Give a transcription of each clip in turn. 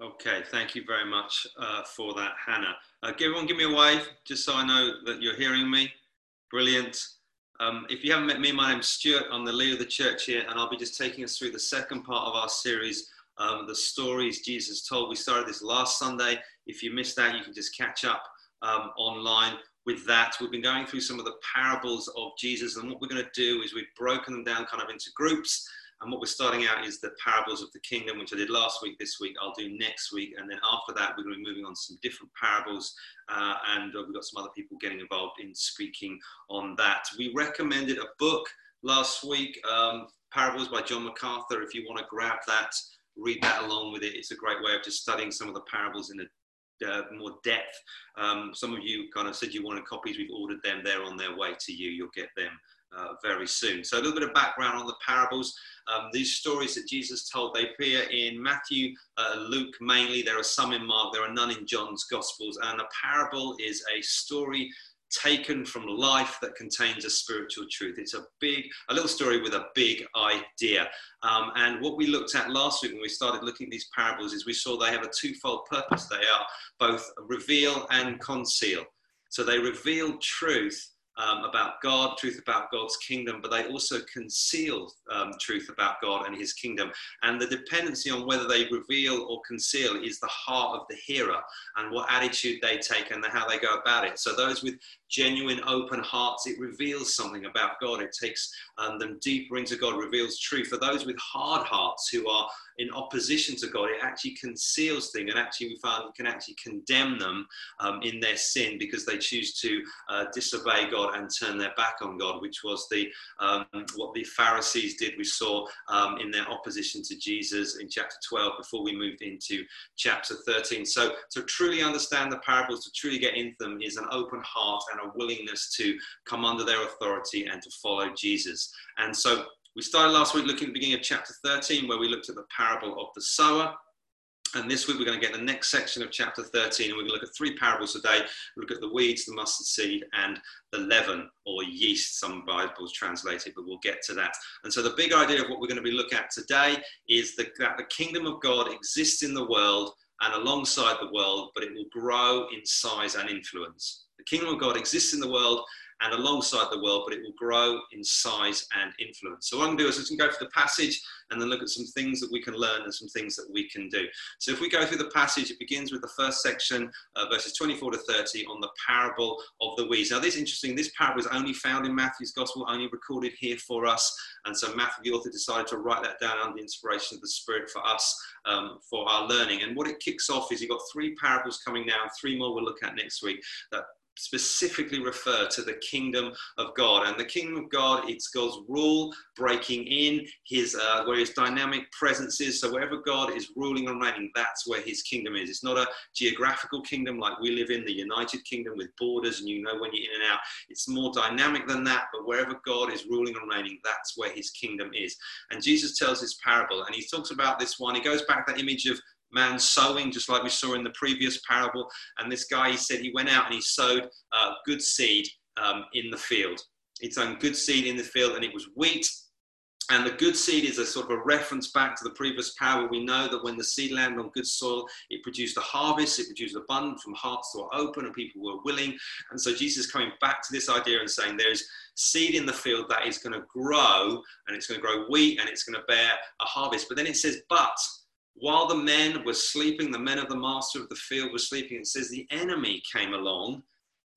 Okay, thank you very much uh, for that, Hannah. Uh, everyone give me a wave, just so I know that you're hearing me. Brilliant. Um, if you haven't met me, my name's Stuart. I'm the leader of the church here, and I'll be just taking us through the second part of our series, um, the stories Jesus told. We started this last Sunday. If you missed that, you can just catch up um, online with that. We've been going through some of the parables of Jesus, and what we're going to do is we've broken them down kind of into groups. And what we're starting out is the parables of the kingdom, which I did last week. This week I'll do next week, and then after that we're going to be moving on to some different parables, uh, and uh, we've got some other people getting involved in speaking on that. We recommended a book last week, um, Parables by John MacArthur. If you want to grab that, read that along with it. It's a great way of just studying some of the parables in a uh, more depth. Um, some of you kind of said you wanted copies. We've ordered them. They're on their way to you. You'll get them uh, very soon. So a little bit of background on the parables. Um, these stories that Jesus told, they appear in Matthew, uh, Luke mainly. There are some in Mark. There are none in John's Gospels. And a parable is a story taken from life that contains a spiritual truth. It's a big, a little story with a big idea. Um, and what we looked at last week when we started looking at these parables is we saw they have a twofold purpose. They are both reveal and conceal. So they reveal truth um, about God, truth about God's kingdom, but they also conceal um, truth about God and his kingdom. And the dependency on whether they reveal or conceal is the heart of the hearer and what attitude they take and how they go about it. So, those with genuine open hearts, it reveals something about God. It takes um, them deeper into God, reveals truth. For those with hard hearts who are in opposition to God, it actually conceals things and actually we found can actually condemn them um, in their sin because they choose to uh, disobey God and turn their back on God, which was the um, what the Pharisees did. We saw um, in their opposition to Jesus in chapter 12 before we moved into chapter 13. So to truly understand the parables, to truly get into them, is an open heart and a willingness to come under their authority and to follow Jesus. And so we started last week looking at the beginning of chapter 13, where we looked at the parable of the sower. And this week we're going to get the next section of chapter 13, and we're going to look at three parables today. We'll look at the weeds, the mustard seed, and the leaven or yeast. Some Bibles translate it, but we'll get to that. And so the big idea of what we're going to be looking at today is that the kingdom of God exists in the world and alongside the world, but it will grow in size and influence. The kingdom of God exists in the world and alongside the world, but it will grow in size and influence. So what I'm going to do is we can go through the passage and then look at some things that we can learn and some things that we can do. So if we go through the passage, it begins with the first section, uh, verses 24 to 30, on the parable of the weeds. Now, this is interesting. This parable is only found in Matthew's gospel, only recorded here for us. And so Matthew, the author, decided to write that down under the inspiration of the Spirit for us um, for our learning. And what it kicks off is you've got three parables coming now, three more we'll look at next week that specifically refer to the kingdom of God. And the kingdom of God, it's God's rule breaking in, his uh, where his dynamic presence is. So wherever God is ruling and reigning, that's where his kingdom is. It's not a geographical kingdom like we live in, the United Kingdom with borders and you know when you're in and out. It's more dynamic than that, but wherever God is ruling and reigning, that's where his kingdom is. And Jesus tells this parable, and he talks about this one. He goes back that image of man sowing, just like we saw in the previous parable. And this guy, he said he went out and he sowed uh, good seed um, in the field. He'd sown good seed in the field, and it was wheat. And the good seed is a sort of a reference back to the previous parable. We know that when the seed landed on good soil, it produced a harvest, it produced abundance from hearts that were open and people were willing. And so Jesus is coming back to this idea and saying there's seed in the field that is going to grow and it's going to grow wheat and it's going to bear a harvest. But then it says, but while the men were sleeping, the men of the master of the field were sleeping, it says the enemy came along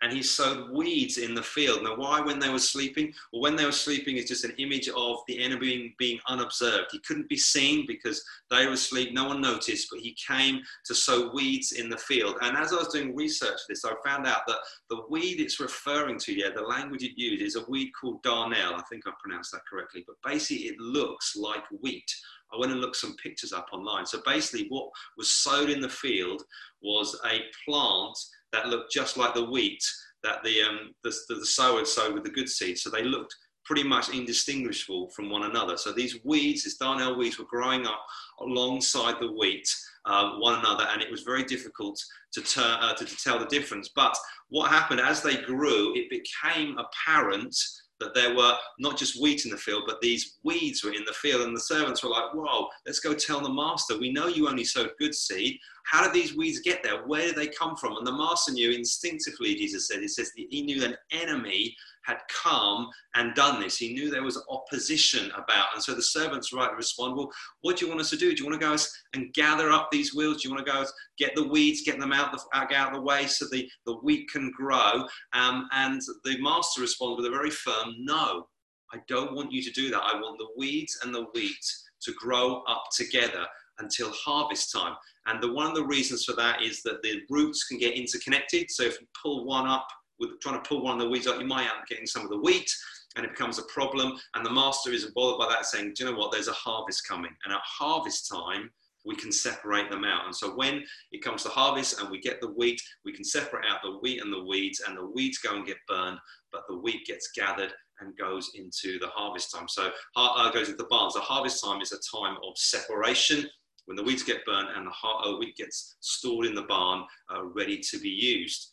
and he sowed weeds in the field. Now, why when they were sleeping? Well, when they were sleeping is just an image of the enemy being, being unobserved. He couldn't be seen because they were asleep, no one noticed, but he came to sow weeds in the field. And as I was doing research for this, I found out that the weed it's referring to, yeah, the language it used is a weed called darnel. I think I pronounced that correctly, but basically it looks like wheat I went and looked some pictures up online. So basically, what was sowed in the field was a plant that looked just like the wheat that the, um, the, the, the sower sowed with the good seed. So they looked pretty much indistinguishable from one another. So these weeds, these darnel weeds, were growing up alongside the wheat, uh, one another, and it was very difficult to, uh, to, to tell the difference. But what happened as they grew, it became apparent that there were not just wheat in the field, but these weeds were in the field. And the servants were like, Whoa, let's go tell the master. We know you only sowed good seed. How did these weeds get there? Where did they come from? And the master knew instinctively, Jesus said, He says he knew an enemy had come and done this. He knew there was opposition about. And so the servants right respond, Well, what do you want us to do? Do you want to go and gather up these wheels? Do you want to go get the weeds, get them out, the, out of the way so the, the wheat can grow? Um, and the master responded with a very firm no. I don't want you to do that. I want the weeds and the wheat to grow up together until harvest time. And the, one of the reasons for that is that the roots can get interconnected. So if you pull one up with trying to pull one of the weeds out, you might end up getting some of the wheat and it becomes a problem. And the master isn't bothered by that, saying, Do you know what? There's a harvest coming. And at harvest time, we can separate them out. And so when it comes to harvest and we get the wheat, we can separate out the wheat and the weeds, and the weeds go and get burned, but the wheat gets gathered and goes into the harvest time. So uh, goes into the barns. The harvest time is a time of separation when the weeds get burnt and the uh, wheat gets stored in the barn, uh, ready to be used.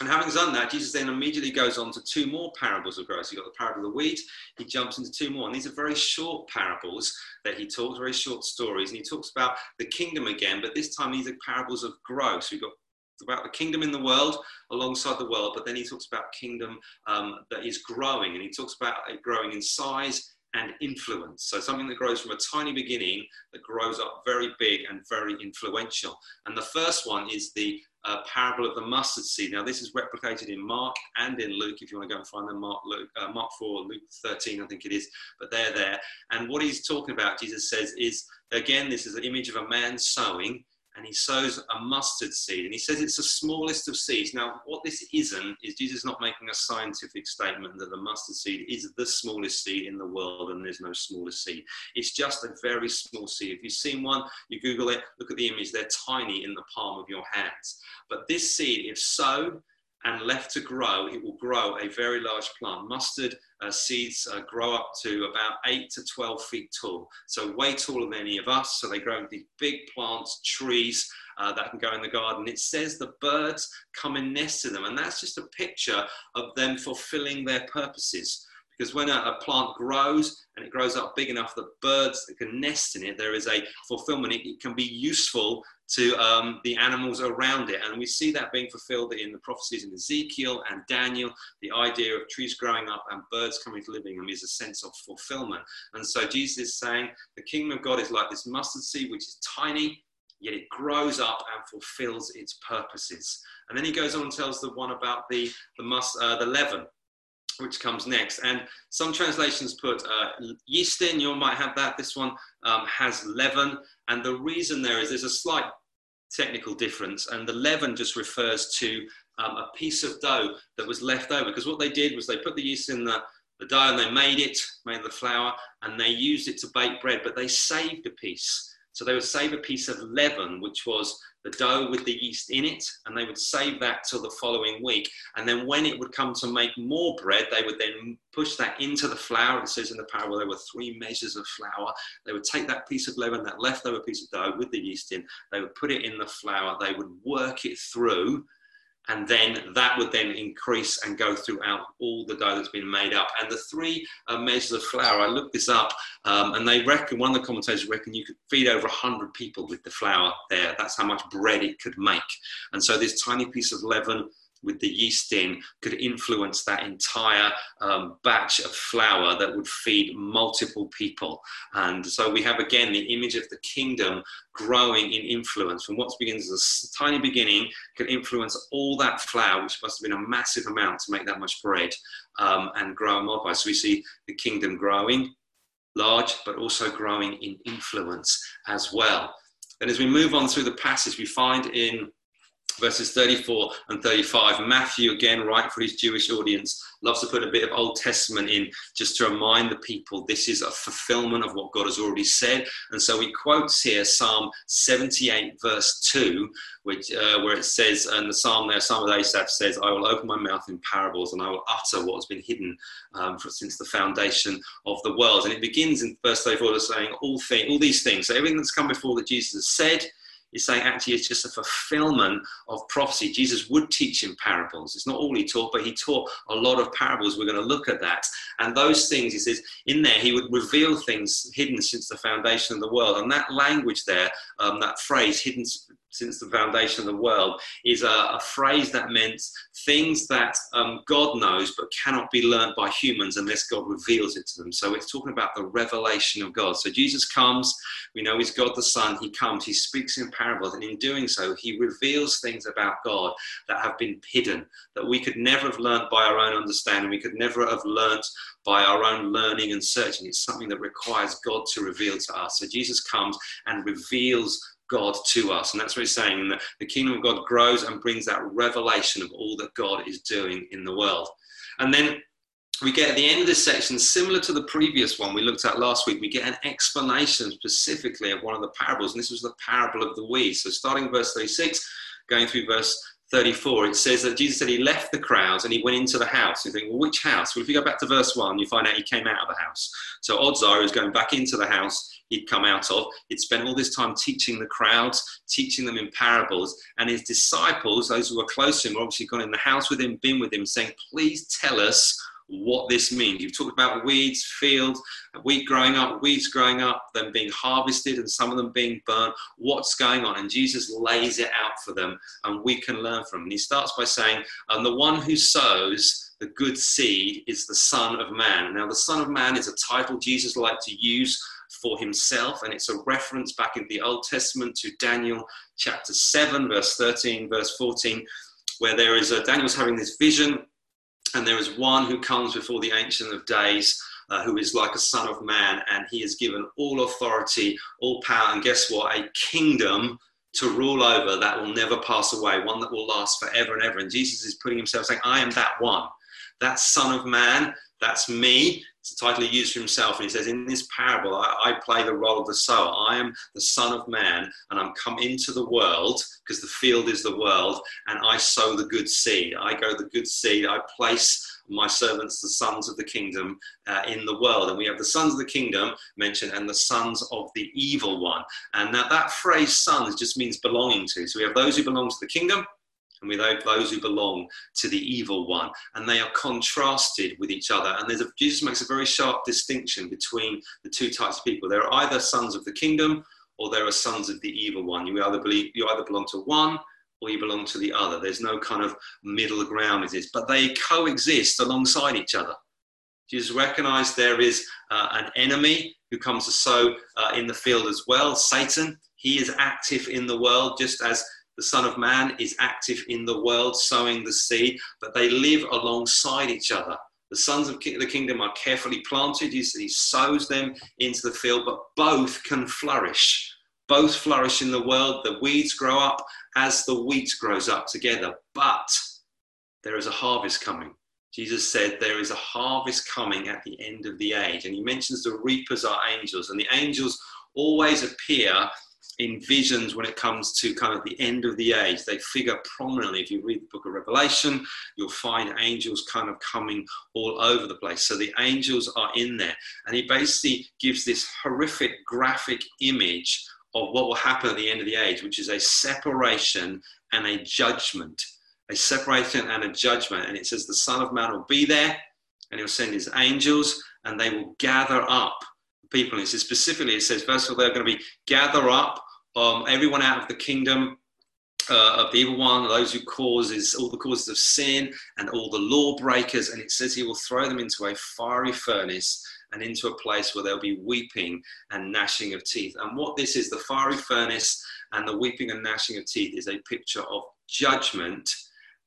And having done that, Jesus then immediately goes on to two more parables of growth. So you've got the parable of the wheat, he jumps into two more. And these are very short parables that he talks, very short stories. And he talks about the kingdom again, but this time these are parables of growth. So we've got about the kingdom in the world alongside the world, but then he talks about kingdom um, that is growing. And he talks about it growing in size and influence. So something that grows from a tiny beginning that grows up very big and very influential. And the first one is the uh, parable of the mustard seed. Now, this is replicated in Mark and in Luke, if you want to go and find them, Mark, Luke, uh, Mark 4, Luke 13, I think it is, but they're there. And what he's talking about, Jesus says, is again, this is an image of a man sowing and he sows a mustard seed. And he says it's the smallest of seeds. Now, what this isn't is Jesus is not making a scientific statement that the mustard seed is the smallest seed in the world and there's no smaller seed. It's just a very small seed. If you've seen one, you Google it, look at the image, they're tiny in the palm of your hands. But this seed, if sowed and left to grow, it will grow a very large plant. Mustard uh, seeds uh, grow up to about 8 to 12 feet tall, so way taller than any of us. So they grow these big plants, trees uh, that can go in the garden. It says the birds come and nest in them, and that's just a picture of them fulfilling their purposes. Because when a, a, plant grows and it grows up big enough that birds can nest in it, there is a fulfillment. It, it can be useful to um, the animals around it. And we see that being fulfilled in the prophecies in Ezekiel and Daniel. The idea of trees growing up and birds coming to living them is a sense of fulfillment. And so Jesus is saying the kingdom of God is like this mustard seed, which is tiny, yet it grows up and fulfills its purposes. And then he goes on and tells the one about the, the, must, uh, the leaven which comes next. And some translations put uh, yeast in, you might have that. This one um, has leaven. And the reason there is there's a slight technical difference, and the leaven just refers to um, a piece of dough that was left over. Because what they did was they put the yeast in the, the dough and they made it, made the flour, and they used it to bake bread, but they saved a piece. So they would save a piece of leaven, which was the dough with the yeast in it, and they would save that till the following week. And then when it would come to make more bread, they would then push that into the flour. It says in the parable there were three measures of flour. They would take that piece of leaven, that leftover piece of dough with the yeast in, they would put it in the flour, they would work it through and then that would then increase and go throughout all the dough that's been made up. And the three uh, measures of flour, I looked this up, um, and they reckon one of the commentators reckon you could feed over hundred people with the flour there. That's how much bread it could make. And so this tiny piece of leaven with the yeast in could influence that entire um, batch of flour that would feed multiple people. And so we have again the image of the kingdom growing in influence from what begins as a tiny beginning can influence all that flour, which must have been a massive amount to make that much bread um, and grow and multiply. So we see the kingdom growing large, but also growing in influence as well. And as we move on through the passage, we find in verses 34 and 35. Matthew, again, right for his Jewish audience, loves to put a bit of Old Testament in just to remind the people this is a fulfillment of what God has already said. And so he quotes here Psalm 78, verse 2, which, uh, where it says, and the psalm there, Psalm of Asaph says, I will open my mouth in parables and I will utter what has been hidden um, for, since the foundation of the world. And it begins in verse 34 saying, all, thing, all these things. So everything that's come before that Jesus has said, is saying actually it's just a fulfillment of prophecy. Jesus would teach in parables. It's not all he taught, but he taught a lot of parables. We're going to look at that. And those things, he says, in there, he would reveal things hidden since the foundation of the world. And that language there, um, that phrase, hidden since the foundation of the world, is a, a phrase that meant things that um, God knows but cannot be learned by humans unless God reveals it to them. So it's talking about the revelation of God. So Jesus comes, we know he's God the Son, he comes, he speaks in parables, and in doing so, he reveals things about God that have been hidden, that we could never have learned by our own understanding, we could never have learned by our own learning and searching. It's something that requires God to reveal to us. So Jesus comes and reveals God to us. And that's what he's saying. the kingdom of God grows and brings that revelation of all that God is doing in the world. And then we get at the end of this section, similar to the previous one we looked at last week, we get an explanation specifically of one of the parables. And this was the parable of the weeds. So starting verse 36, going through verse 34, it says that Jesus said he left the crowds and he went into the house. You think, well, which house? Well, if you go back to verse 1, you find out he came out of the house. So odds are he was going back into the house he'd come out of. He'd spent all this time teaching the crowds, teaching them in parables. And his disciples, those who were close to him, were obviously gone in the house with him, been with him, saying, Please tell us what this means. You've talked about weeds, field, wheat growing up, weeds growing up, them being harvested, and some of them being burnt. What's going on? And Jesus lays it out for them, and we can learn from. Him. And he starts by saying, "And the one who sows the good seed is the Son of Man." Now, the Son of Man is a title Jesus liked to use for himself. And it's a reference back in the Old Testament to Daniel chapter 7, verse 13, verse 14, where there is a, Daniel's having this vision, and there is one who comes before the Ancient of Days. Uh, who is like a son of man, and he is given all authority, all power, and guess what? A kingdom to rule over that will never pass away, one that will last forever and ever. And Jesus is putting himself saying, I am that one, that son of man, that's me. It's a title he used for himself. And he says, In this parable, I, I, play the role of the sower. I am the Son of Man, and I'm come into the world because the field is the world, and I sow the good seed. I go the good seed. I place my servants, the sons of the kingdom, uh, in the world. And we have the sons of the kingdom mentioned and the sons of the evil one. And that, that phrase sons just means belonging to. So we have those who belong to the kingdom and with those who belong to the evil one. And they are contrasted with each other. And a, Jesus makes a very sharp distinction between the two types of people. There are either sons of the kingdom or there are sons of the evil one. You either believe you either belong to one or you belong to the other. There's no kind of middle ground with this, but they coexist alongside each other. Jesus recognized there is uh, an enemy who comes to sow uh, in the field as well, Satan. He is active in the world just as the Son of Man is active in the world, sowing the seed, but they live alongside each other. The sons of the kingdom are carefully planted. He sows them into the field, but both can flourish. Both flourish in the world. The weeds grow up as the wheat grows up together, but there is a harvest coming. Jesus said there is a harvest coming at the end of the age. And he mentions the reapers are angels, and the angels always appear in visions when it comes to kind of the end of the age. They figure prominently. If you read the book of Revelation, you'll find angels kind of coming all over the place. So the angels are in there. And he basically gives this horrific graphic image of what will happen at the end of the age, which is a separation and a judgment. A separation and a judgment. And it says the Son of Man will be there and he'll send his angels and they will gather up people. And it says specifically, it says, first of all, they're going to be gather up um, everyone out of the kingdom uh, of the evil one, those who causes all the causes of sin and all the lawbreakers. And it says he will throw them into a fiery furnace and into a place where there'll be weeping and gnashing of teeth. And what this is, the fiery furnace and the weeping and gnashing of teeth, is a picture of judgment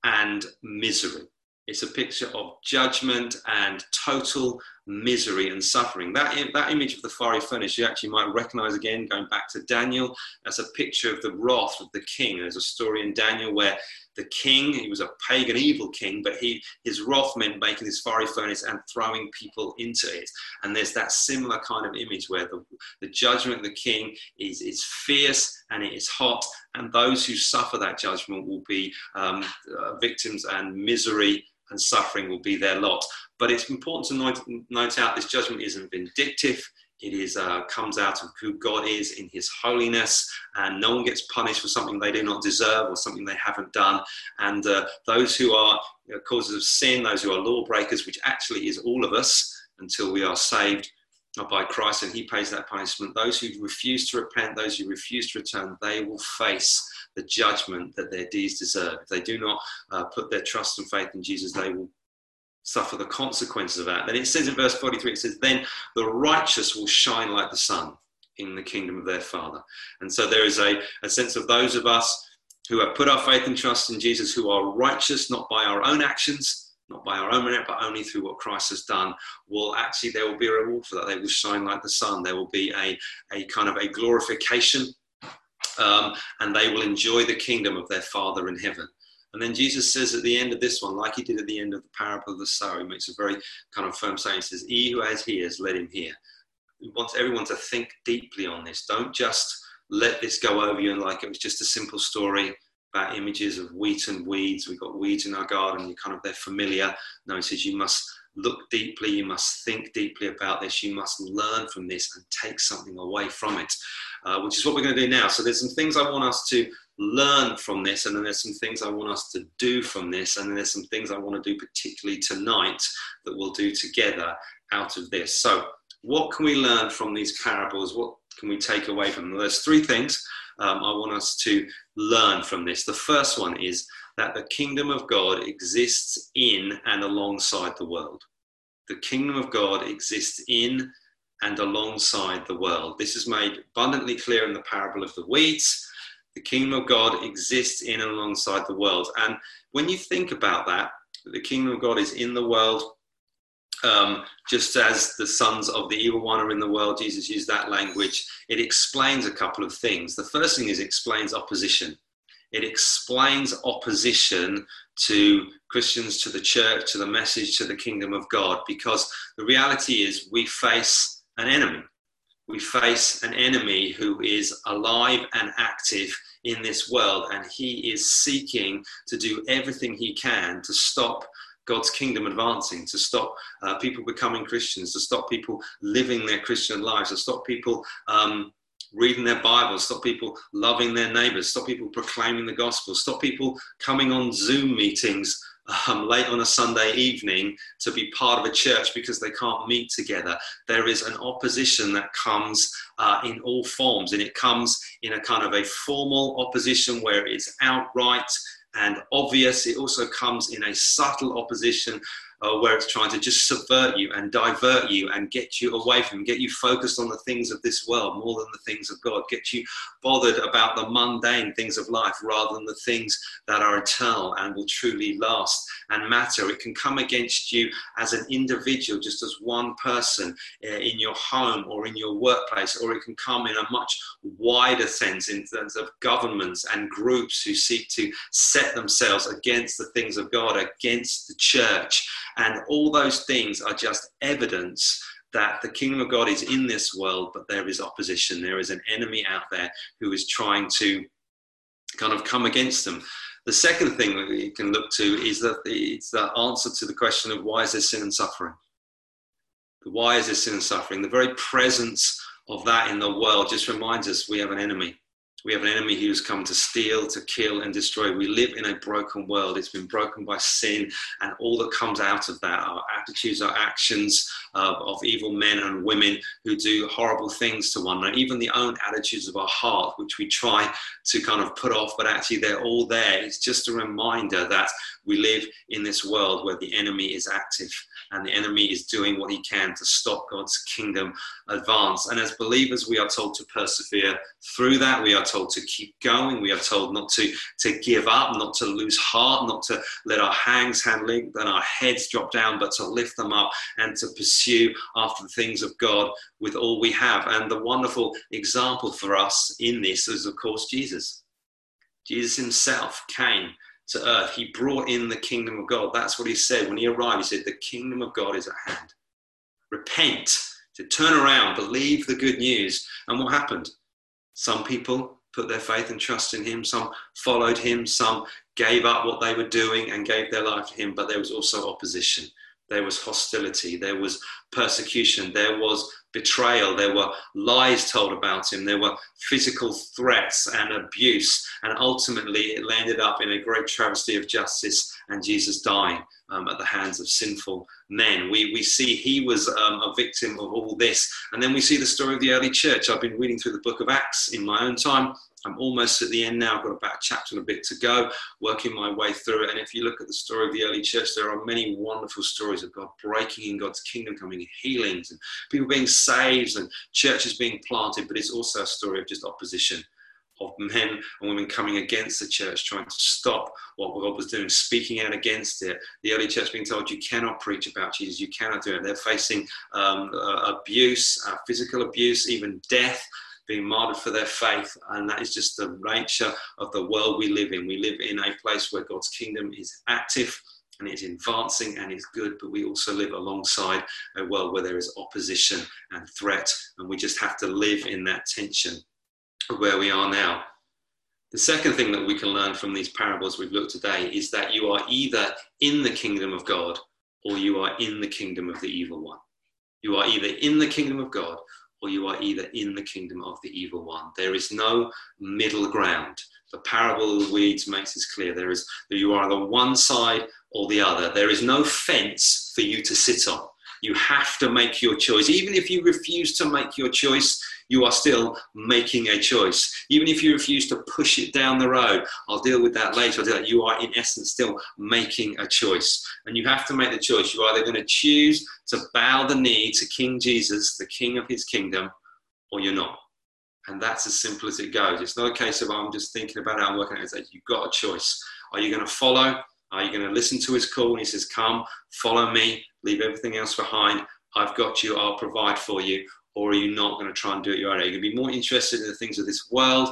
and misery. It's a picture of judgment and total misery and suffering. That, that image of the fiery furnace you actually might recognize again going back to Daniel. as a picture of the wrath of the king. There's a story in Daniel where the king, he was a pagan, evil king, but he, his wrath meant making this fiery furnace and throwing people into it. And there's that similar kind of image where the, the judgment of the king is, is fierce and it is hot, and those who suffer that judgment will be um, uh, victims and misery and suffering will be their lot. But it's important to note, out this judgment isn't vindictive, It is uh, comes out of who God is in His holiness, and no one gets punished for something they do not deserve or something they haven't done. And uh, those who are you know, causes of sin, those who are lawbreakers, which actually is all of us until we are saved by Christ and He pays that punishment. Those who refuse to repent, those who refuse to return, they will face the judgment that their deeds deserve. If they do not uh, put their trust and faith in Jesus, they will suffer the consequences of that. Then it says in verse 43, it says, Then the righteous will shine like the sun in the kingdom of their Father. And so there is a, a sense of those of us who have put our faith and trust in Jesus, who are righteous not by our own actions, not by our own merit, but only through what Christ has done, will actually, there will be a reward for that. They will shine like the sun. There will be a, a kind of a glorification, um, and they will enjoy the kingdom of their Father in heaven. And then Jesus says at the end of this one, like he did at the end of the parable of the sower, he makes a very kind of firm saying, he says, He who has ears, let him hear. He wants everyone to think deeply on this. Don't just let this go over you and like it was just a simple story about images of wheat and weeds. We've got weeds in our garden, you're kind of they're familiar. No, he says you must look deeply, you must think deeply about this, you must learn from this and take something away from it, uh, which is what we're going to do now. So there's some things I want us to learn from this, and then there's some things I want us to do from this, and then there's some things I want to do particularly tonight that we'll do together out of this. So, what can we learn from these parables? What can we take away from them? There's three things um, I want us to learn from this. The first one is that the kingdom of God exists in and alongside the world. The kingdom of God exists in and alongside the world. This is made abundantly clear in the parable of the weeds the kingdom of God exists in and alongside the world. And when you think about that, the kingdom of God is in the world, um, just as the sons of the evil one are in the world. Jesus used that language. It explains a couple of things. The first thing is it explains opposition. It explains opposition to Christians, to the church, to the message, to the kingdom of God, because the reality is we face an enemy. We face an enemy who is alive and active in this world, and he is seeking to do everything he can to stop God's kingdom advancing, to stop uh, people becoming Christians, to stop people living their Christian lives, to stop people um, reading their Bibles, stop people loving their neighbors, stop people proclaiming the gospel, stop people coming on Zoom meetings um, late on a Sunday evening to be part of a church because they can't meet together. There is an opposition that comes uh, in all forms, and it comes in a kind of a formal opposition where it's outright and obvious. It also comes in a subtle opposition uh, where it's trying to just subvert you and divert you and get you away from, get you focused on the things of this world more than the things of God, get you bothered about the mundane things of life rather than the things that are eternal and will truly last and matter. It can come against you as an individual, just as one person uh, in your home or in your workplace, or it can come in a much wider sense in terms of governments and groups who seek to set themselves against the things of God, against the church. And all those things are just evidence that the kingdom of God is in this world, but there is opposition. There is an enemy out there who is trying to kind of come against them. The second thing that you can look to is that it's the answer to the question of why is there sin and suffering? Why is there sin and suffering? The very presence of that in the world just reminds us we have an enemy. We have an enemy who's come to steal, to kill, and destroy. We live in a broken world. It's been broken by sin, and all that comes out of that our attitudes, our actions of, of evil men and women who do horrible things to one another, even the own attitudes of our heart, which we try to kind of put off, but actually they're all there. It's just a reminder that we live in this world where the enemy is active and the enemy is doing what he can to stop God's kingdom advance. And as believers, we are told to persevere through that. We are told to keep going. We are told not to, to give up, not to lose heart, not to let our hands hang limp and our heads drop down, but to lift them up and to pursue after the things of God with all we have. And the wonderful example for us in this is, of course, Jesus. Jesus himself came to earth. He brought in the kingdom of God. That's what he said when he arrived. He said, The kingdom of God is at hand. Repent, to turn around, believe the good news. And what happened? Some people put their faith and trust in him, some followed him, some gave up what they were doing and gave their life to him, but there was also opposition. There was hostility, there was persecution, there was betrayal, there were lies told about him, there were physical threats and abuse, and ultimately it landed up in a great travesty of justice and Jesus dying um, at the hands of sinful men. We, we see he was um, a victim of all this. And then we see the story of the early church. I've been reading through the book of Acts in my own time. I'm almost at the end now. I've got about a chapter and a bit to go, working my way through it. And if you look at the story of the early church, there are many wonderful stories of God breaking in God's kingdom, coming healings, and people being saved, and churches being planted. But it's also a story of just opposition of men and women coming against the church, trying to stop what God was doing, speaking out against it. The early church being told, you cannot preach about Jesus, you cannot do it. They're facing um, abuse, uh, physical abuse, even death. Being martyred for their faith, and that is just the nature of the world we live in. We live in a place where God's kingdom is active, and it's advancing and it's good, but we also live alongside a world where there is opposition and threat, and we just have to live in that tension where we are now. The second thing that we can learn from these parables we've looked today is that you are either in the kingdom of God or you are in the kingdom of the evil one. You are either in the kingdom of God or you are either in the kingdom of the evil one. There is no middle ground. The parable of the weeds makes this clear. There is you are either one side or the other. There is no fence for you to sit on. You have to make your choice. Even if you refuse to make your choice, you are still making a choice. Even if you refuse to push it down the road, I'll deal with that later. You are, in essence, still making a choice. And you have to make the choice. You're either going to choose to bow the knee to King Jesus, the King of his kingdom, or you're not. And that's as simple as it goes. It's not a case of oh, I'm just thinking about it, I'm working it. It's you've got a choice. Are you going to follow? Are you going to listen to his call? And he says, Come, follow me, leave everything else behind. I've got you, I'll provide for you or are you not going to try and do it your own? Are you going to be more interested in the things of this world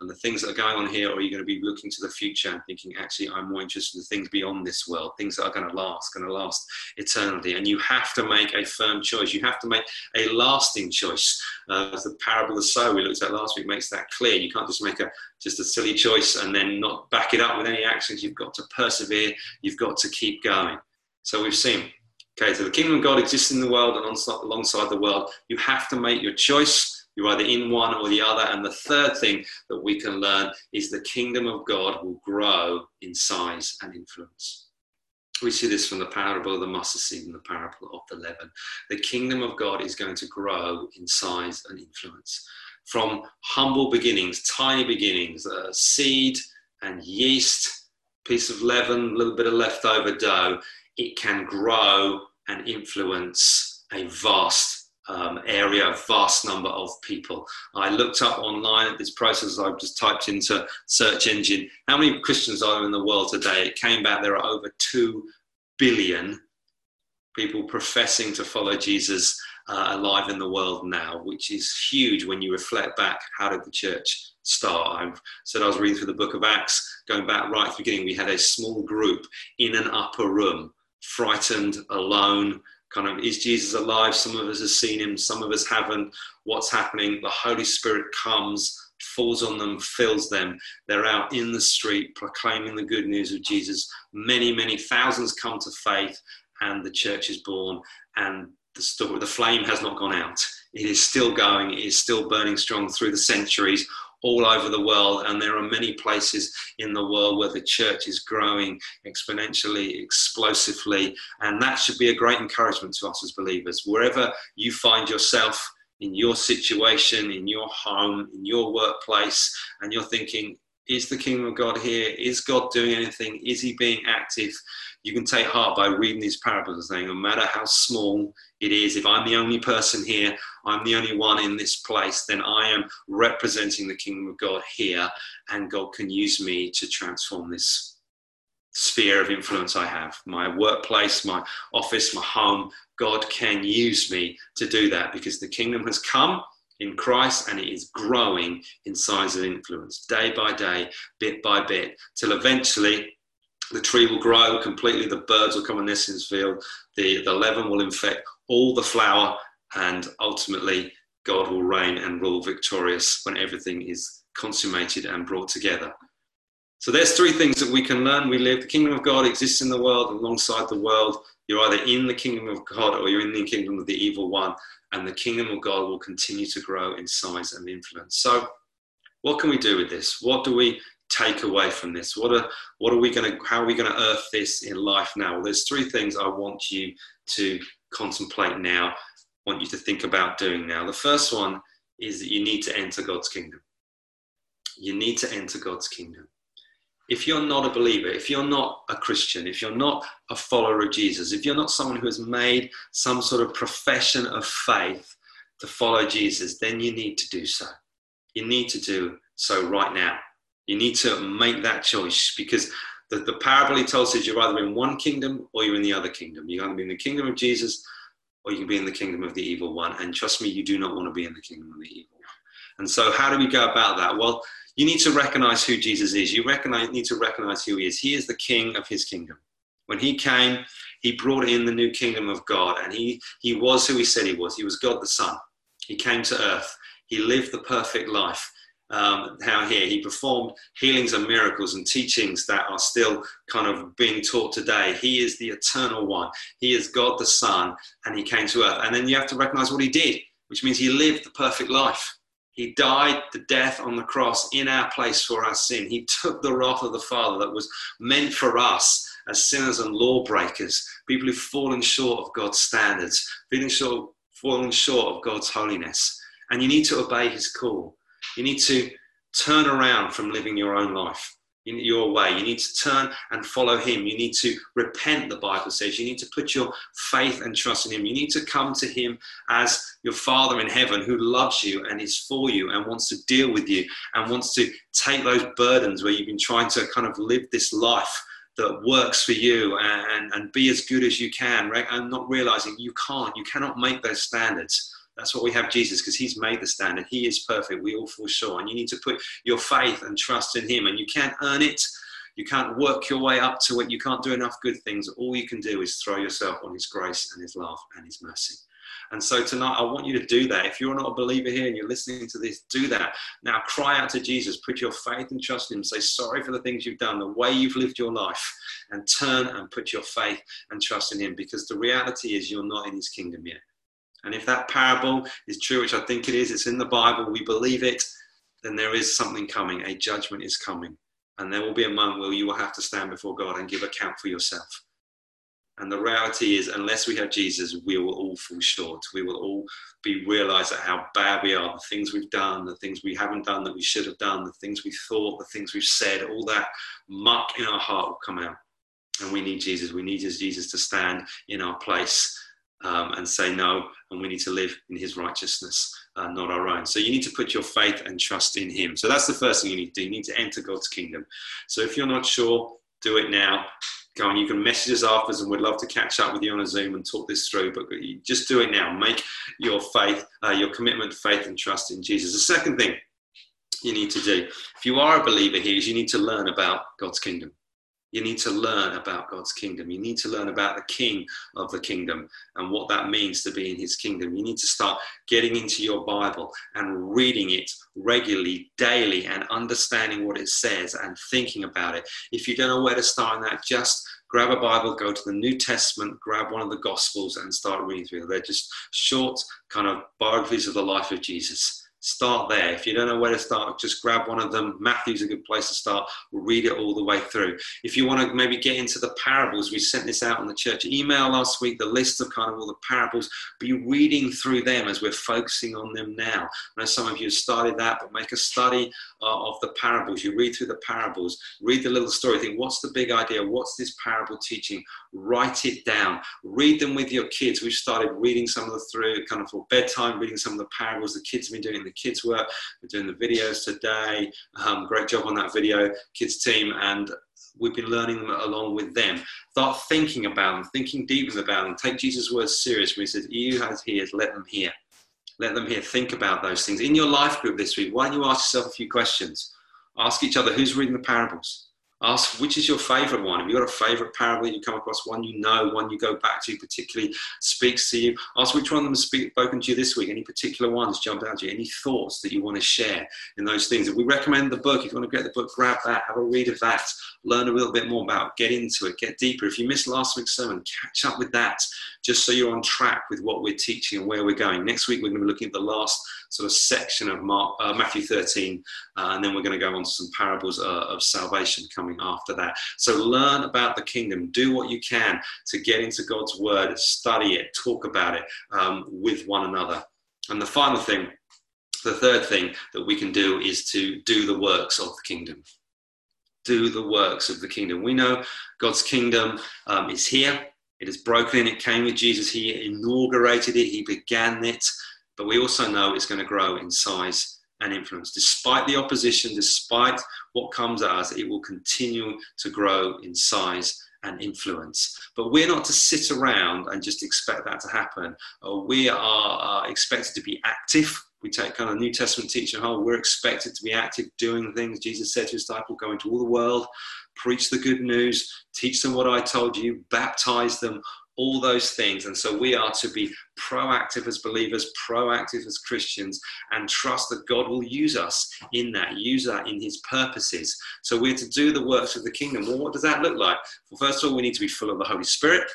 and the things that are going on here, or are you going to be looking to the future and thinking, actually, I'm more interested in the things beyond this world, things that are going to last, going to last eternity? And you have to make a firm choice. You have to make a lasting choice. Uh, the parable of the sower we looked at last week makes that clear. You can't just make a just a silly choice and then not back it up with any actions. You've got to persevere. You've got to keep going. So we've seen Okay, so the kingdom of God exists in the world and alongside the world. You have to make your choice. You're either in one or the other. And the third thing that we can learn is the kingdom of God will grow in size and influence. We see this from the parable of the mustard seed and the parable of the leaven. The kingdom of God is going to grow in size and influence. From humble beginnings, tiny beginnings, a seed and yeast, piece of leaven, a little bit of leftover dough, it can grow and influence a vast um, area, a vast number of people. I looked up online at this process, I've just typed into search engine, how many Christians are in the world today? It came back there are over 2 billion people professing to follow Jesus uh, alive in the world now, which is huge when you reflect back. How did the church start? I said I was reading through the book of Acts, going back right at the beginning. We had a small group in an upper room frightened, alone, kind of, is Jesus alive? Some of us have seen him, some of us haven't. What's happening? The Holy Spirit comes, falls on them, fills them. They're out in the street proclaiming the good news of Jesus. Many, many thousands come to faith, and the church is born, and the, story, the flame has not gone out. It is still going, it is still burning strong through the centuries all over the world, and there are many places in the world where the church is growing exponentially, explosively, and that should be a great encouragement to us as believers. Wherever you find yourself in your situation, in your home, in your workplace, and you're thinking, is the kingdom of God here? Is God doing anything? Is he being active? You can take heart by reading these parables and saying, no matter how small it is, if I'm the only person here, I'm the only one in this place, then I am representing the kingdom of God here, and God can use me to transform this sphere of influence I have my workplace, my office, my home. God can use me to do that because the kingdom has come in Christ and it is growing in size and influence day by day, bit by bit, till eventually the tree will grow completely, the birds will come and field, the, the leaven will infect all the flour, and ultimately God will reign and rule victorious when everything is consummated and brought together. So there's three things that we can learn. We live, the kingdom of God exists in the world alongside the world. You're either in the kingdom of God or you're in the kingdom of the evil one, and the kingdom of God will continue to grow in size and influence. So, what can we do with this? What do we take away from this? What are what are we going to how are we going to earth this in life now? Well, there's three things I want you to contemplate now, want you to think about doing now. The first one is that you need to enter God's kingdom. You need to enter God's kingdom. If you're not a believer, if you're not a Christian, if you're not a follower of Jesus, if you're not someone who has made some sort of profession of faith to follow Jesus, then you need to do so. You need to do so right now. You need to make that choice because the, the parable he tells is you're either in one kingdom or you're in the other kingdom. You're be in the kingdom of Jesus or you can be in the kingdom of the evil one. And trust me, you do not want to be in the kingdom of the evil one. And so, how do we go about that? Well, you need to recognize who Jesus is. You recognize, need to recognize who he is. He is the king of his kingdom. When he came, he brought in the new kingdom of God, and he, he was who he said he was. He was God the Son. He came to earth. He lived the perfect life um, how here he performed healings and miracles and teachings that are still kind of being taught today. He is the eternal one. He is God the Son, and he came to earth. And then you have to recognize what he did, which means he lived the perfect life. He died the death on the cross in our place for our sin. He took the wrath of the Father that was meant for us as sinners and lawbreakers, people who've fallen short of God's standards, feeling short, fallen short of God's holiness. And you need to obey his call. You need to turn around from living your own life in your way. You need to turn and follow Him. You need to repent, the Bible says. You need to put your faith and trust in Him. You need to come to Him as your Father in heaven who loves you and is for you and wants to deal with you and wants to take those burdens where you've been trying to kind of live this life that works for you and, and be as good as you can right? and not realizing you can't you cannot make those standards that's what we have Jesus because he's made the standard. He is perfect. We all fall short. And you need to put your faith and trust in him. And you can't earn it. You can't work your way up to it. You can't do enough good things. All you can do is throw yourself on his grace and his love and his mercy. And so tonight, I want you to do that. If you're not a believer here and you're listening to this, do that. Now, cry out to Jesus. Put your faith and trust in Him. Say sorry for the things you've done, the way you've lived your life, and turn and put your faith and trust in Him because the reality is you're not in His kingdom yet. And if that parable is true, which I think it is, it's in the Bible, we believe it, then there is something coming. A judgment is coming. And there will be a moment where you will have to stand before God and give account for yourself. And the reality is, unless we have Jesus, we will all fall short. We will all be realized at how bad we are, the things we've done, the things we haven't done that we should have done, the things we thought, the things we've said, all that muck in our heart will come out. And we need Jesus. We need Jesus to stand in our place um, and say no, and we need to live in his righteousness, uh, not our own. So you need to put your faith and trust in him. So that's the first thing you need to do. You need to enter God's kingdom. So if you're not sure, do it now. Go on, you can message us afterwards, and we'd love to catch up with you on a Zoom and talk this through. But just do it now. Make your faith, uh, your commitment, faith, and trust in Jesus. The second thing you need to do, if you are a believer here, is you need to learn about God's kingdom. You need to learn about God's kingdom. You need to learn about the king of the kingdom and what that means to be in his kingdom. You need to start getting into your Bible and reading it regularly, daily, and understanding what it says and thinking about it. If you don't know where to start in that, just grab a Bible, go to the New Testament, grab one of the Gospels, and start reading through. They're just short, kind of biographies of the life of Jesus start there. If you don't know where to start, just grab one of them. Matthew's a good place to start. We'll read it all the way through. If you want to maybe get into the parables, we sent this out on the church email last week, the list of kind of all the parables. Be reading through them as we're focusing on them now. I know some of you have started that, but make a study uh, of the parables. You read through the parables, read the little story, think, what's the big idea? What's this parable teaching? Write it down. Read them with your kids. We've started reading some of the through kind of for bedtime, reading some of the parables the kids have been doing the kids' work. We're doing the videos today. Um, great job on that video, kids team. And we've been learning them along with them. Start thinking about them, thinking deeply about them. Take Jesus' words serious when he says, You has ears, let them hear. Let them hear. Think about those things. In your life group this week, why don't you ask yourself a few questions? Ask each other who's reading the parables? Ask which is your favorite one. Have you got a favorite parable you come across, one you know, one you go back to, particularly speaks to you? Ask which one of them has spoken to you this week. Any particular ones jump out to you? Any thoughts that you want to share in those things? If we recommend the book, if you want to get the book, grab that, have a read of that, learn a little bit more about, it, get into it, get deeper. If you missed last week's sermon, catch up with that, just so you're on track with what we're teaching and where we're going. Next week we're going to be looking at the last sort of section of Mark, uh, Matthew 13, uh, and then we're going to go on to some parables uh, of salvation coming after that. So learn about the kingdom, do what you can to get into God's word, study it, talk about it um, with one another. And the final thing, the third thing that we can do is to do the works of the kingdom. Do the works of the kingdom. We know God's kingdom um, is here. It is broken. It came with Jesus. He inaugurated it. He began it. But we also know it's going to grow in size and influence. Despite the opposition, despite what comes at us, it will continue to grow in size and influence. But we're not to sit around and just expect that to happen. Uh, we are expected to be active. We take kind of New Testament teaching whole. We're expected to be active, doing things. Jesus said to his disciples, "Go into all the world, preach the good news, teach them what I told you, baptize them." all those things. And so we are to be proactive as believers, proactive as Christians, and trust that God will use us in that, use that in his purposes. So we're to do the works of the kingdom. Well, what does that look like? Well, first of all, we need to be full of the Holy Spirit.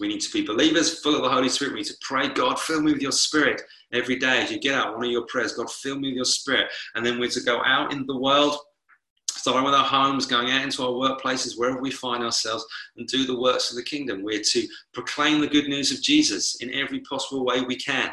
We need to be believers, full of the Holy Spirit. We need to pray, God, fill me with your spirit every day as you get out. One of your prayers, God, fill me with your spirit. And then we're to go out in the world starting with our homes, going out into our workplaces, wherever we find ourselves, and do the works of the kingdom. We're to proclaim the good news of Jesus in every possible way we can.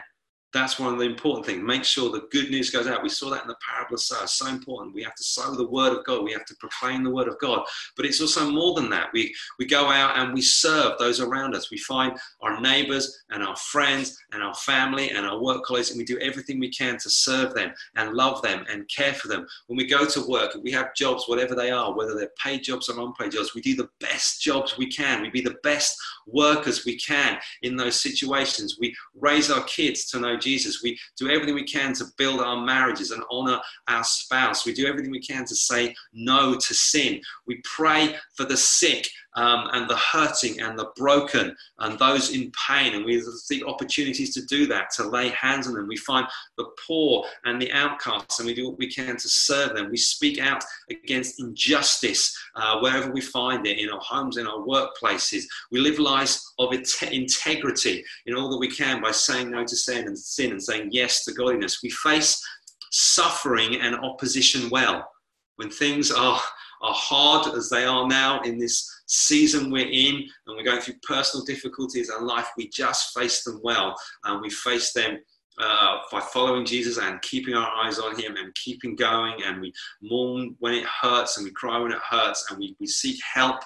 That's one of the important things. Make sure the good news goes out. We saw that in the parable of sower. So important. We have to sow the word of God. We have to proclaim the word of God. But it's also more than that. We we go out and we serve those around us. We find our neighbors and our friends and our family and our work colleagues, and we do everything we can to serve them and love them and care for them. When we go to work, we have jobs, whatever they are, whether they're paid jobs or unpaid jobs, we do the best jobs we can. We be the best workers we can in those situations. We raise our kids to know Jesus. We do everything we can to build our marriages and honor our spouse. We do everything we can to say no to sin. We pray for the sick um, and the hurting and the broken and those in pain. And we see opportunities to do that, to lay hands on them. We find the poor and the outcasts and we do what we can to serve them. We speak out against injustice uh, wherever we find it, in our homes, in our workplaces. We live lives of integrity in all that we can by saying no to sin and sin and saying yes to godliness. We face suffering and opposition well. When things are, are hard as they are now in this season we're in and we're going through personal difficulties in life, we just face them well and we face them uh, by following Jesus and keeping our eyes on Him and keeping going. And we mourn when it hurts and we cry when it hurts and we, we seek help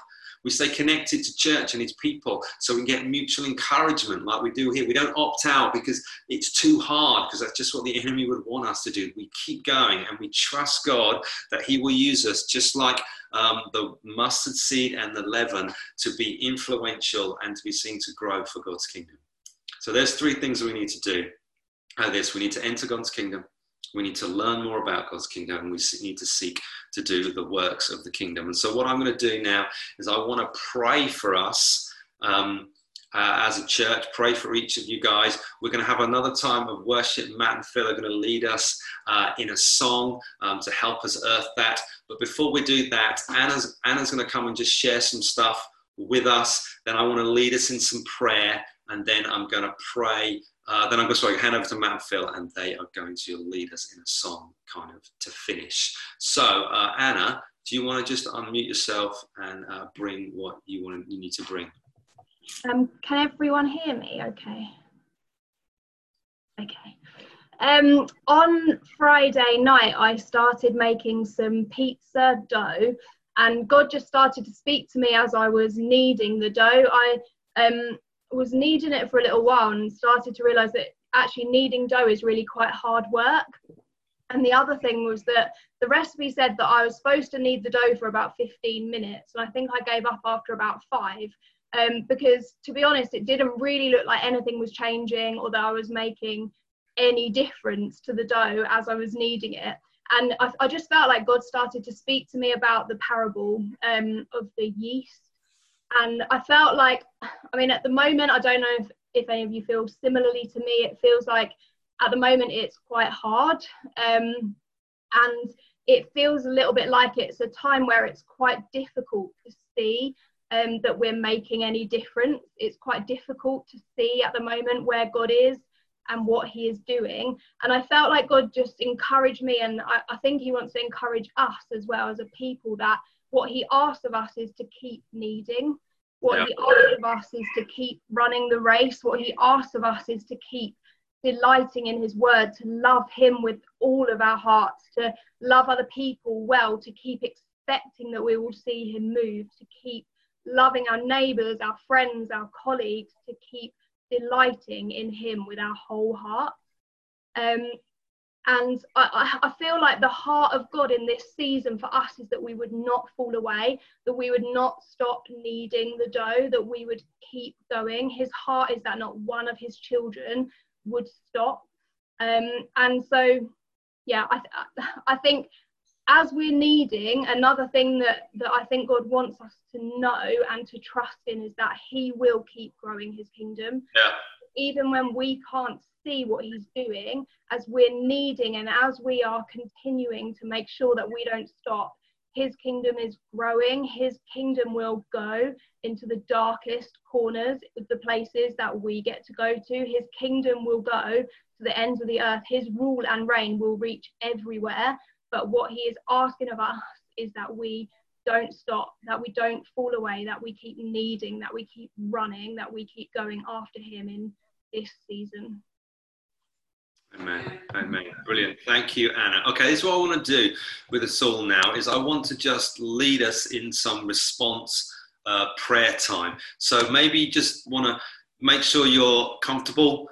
we stay connected to church and its people so we can get mutual encouragement like we do here. We don't opt out because it's too hard, because that's just what the enemy would want us to do. We keep going and we trust God that He will use us just like um, the mustard seed and the leaven to be influential and to be seen to grow for God's kingdom. So there's three things we need to do. Uh, this we need to enter God's kingdom. We need to learn more about God's kingdom and we need to seek to do the works of the kingdom. And so, what I'm going to do now is I want to pray for us. Um, uh, as a church, pray for each of you guys. We're going to have another time of worship. Matt and Phil are going to lead us uh, in a song um, to help us earth that. But before we do that, Anna's, Anna's going to come and just share some stuff with us. Then I want to lead us in some prayer, and then I'm going to pray uh, then I'm going to hand over to Matt and Phil, and they are going to lead us in a song, kind of to finish. So, uh, Anna, do you want to just unmute yourself and uh, bring what you want? You need to bring. Um, can everyone hear me? Okay. Okay. Um, on Friday night, I started making some pizza dough, and God just started to speak to me as I was kneading the dough. I um, was kneading it for a little while and started to realize that actually kneading dough is really quite hard work. And the other thing was that the recipe said that I was supposed to knead the dough for about 15 minutes. And I think I gave up after about five. Um, because to be honest, it didn't really look like anything was changing or that I was making any difference to the dough as I was kneading it. and I, I, just felt like God started to speak to me about the parable um, of the yeast. And I felt like, I mean, at the moment, I don't know if, if any of you feel similarly to me. It feels like at the moment it's quite hard. Um, and it feels a little bit like it's a time where it's quite difficult to see um, that we're making any difference. It's quite difficult to see at the moment where God is and what he is doing. And I felt like God just encouraged me, and I, I, think he wants to encourage us as well as a people that what he asks of us is to keep kneading. What yeah. he asks of us is to keep running the race. What he asks of us is to keep delighting in his word, to love him with all of our hearts, to love other people well, to keep expecting that we will see him move, to keep loving our neighbours, our friends, our colleagues, to keep delighting in Him with our whole heart. Um, and I, I, feel like the heart of God in this season for us is that we would not fall away, that we would not stop kneading the dough, that we would keep going. His heart is that not one of his children would stop. Um, and so, yeah, I, I think as we're kneading, another thing that, that I think God wants us to know and to trust in is that He will keep growing His kingdom. Yeah. Even when we can't see what He's doing, as we're kneading and as we are continuing to make sure that we don't stop, His kingdom is growing. His kingdom will go into the darkest corners of the places that we get to go to. His kingdom will go to the ends of the earth. His rule and reign will reach everywhere but what he is asking of us is that we don't stop, that we don't fall away, that we keep kneading, that we keep running, that we keep going after him in this season. Amen. Amen. Brilliant. Thank you, Anna. Okay, this is what I want to do with us all now is I want to just lead us in some response uh, prayer time. So maybe you just want to make sure you're comfortable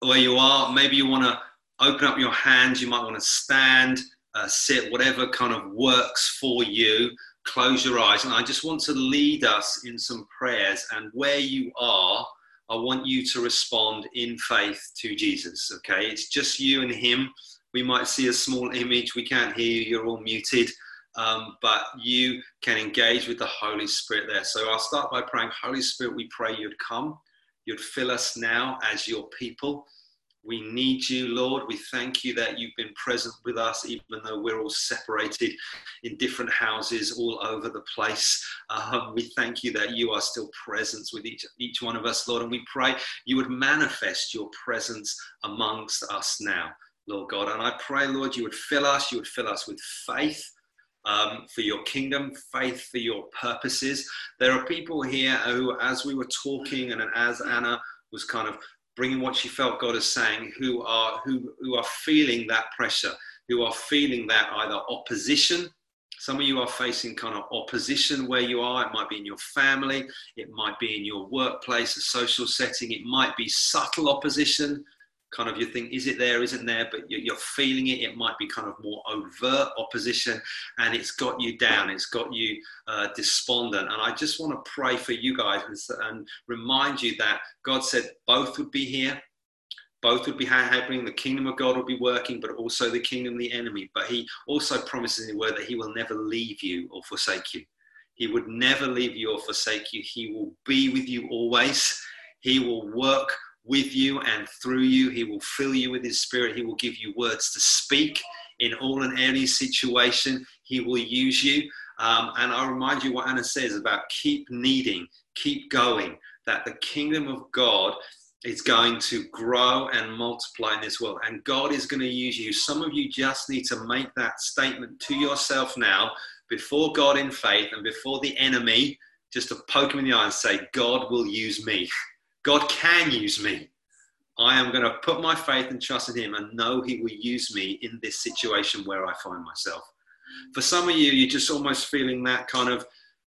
where you are. Maybe you want to open up your hands. You might want to stand uh, sit, whatever kind of works for you. Close your eyes. And I just want to lead us in some prayers. And where you are, I want you to respond in faith to Jesus. Okay? It's just you and Him. We might see a small image. We can't hear you. You're all muted. Um, but you can engage with the Holy Spirit there. So I'll start by praying, Holy Spirit, we pray you'd come, you'd fill us now as your people. We need you, Lord. We thank you that you've been present with us, even though we're all separated in different houses all over the place. Um, we thank you that you are still present with each, each one of us, Lord. And we pray you would manifest your presence amongst us now, Lord God. And I pray, Lord, you would fill us, you would fill us with faith. Um, for your kingdom, faith for your purposes. There are people here who, as we were talking and as Anna was kind of bringing what she felt God is saying, who are who who are feeling that pressure, who are feeling that either opposition. Some of you are facing kind of opposition where you are. It might be in your family, it might be in your workplace, a social setting, it might be subtle opposition kind of you think is it there isn't there? But you're feeling it. It might be kind of more overt opposition and it's got you down. It's got you uh, despondent. And i just want to pray for you guys and, remind you that god said both would be here. Both would be happening. The kingdom of god will be working but also the kingdom of the enemy. But he also promises in the word that he will never leave you or forsake you. He would never leave you or forsake you. He will be with you always. He will work with you and through you. He will fill you with His Spirit. He will give you words to speak in all and any situation. He will use you. Um, and I remind you what Anna says about keep kneading, keep going, that the kingdom of God is going to grow and multiply in this world. And God is going to use you. Some of you just need to make that statement to yourself now before God in faith and before the enemy, just to poke him in the eye and say, God will use me. God can use me. I am going to put my faith and trust in Him and know He will use me in this situation where I find myself. For some of you, you're just almost feeling that kind of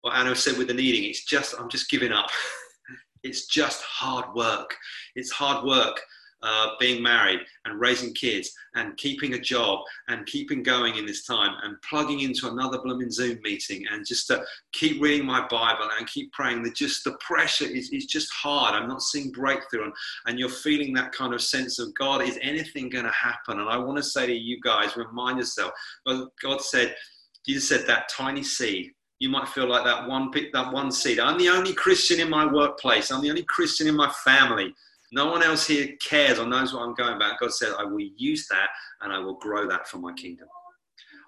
what Anna said with the kneading. It's just, I'm just giving up. it's just hard work. It's hard work. Uh, being married and raising kids and keeping a job and keeping going in this time and plugging into another blooming Zoom meeting and just to keep reading my Bible and keep praying. That just the pressure is, is just hard. I'm not seeing breakthrough and, and you're feeling that kind of sense of God, is anything going to happen? And I want to say to you guys, remind yourself, God said, Jesus said that tiny seed you might feel like that one that one seed. I'm the only Christian in my workplace. I'm the only Christian in my family. No one else here cares or knows what I'm going about. God said, I will use that and I will grow that for my kingdom.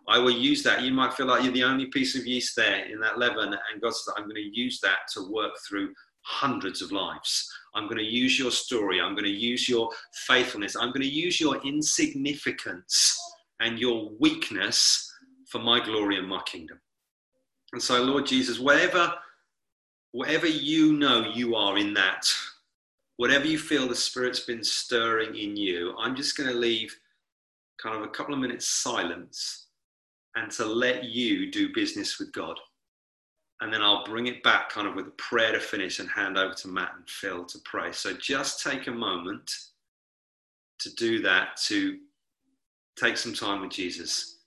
I will use that. You might feel like you're the only piece of yeast there in that leaven, and God says, I'm going to use that to work through hundreds of lives. I'm going to use your story. I'm going to use your faithfulness. I'm going to use your insignificance and your weakness for my glory and my kingdom. And so, Lord Jesus, wherever, wherever you know you are in that, whatever you feel the Spirit's been stirring in you, I'm just going to leave kind of a couple of minutes silence and to let you do business with God. And then I'll bring it back kind of with a prayer to finish and hand over to Matt and Phil to pray. So just take a moment to do that, to take some time with Jesus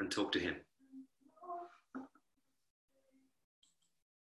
and talk to Him.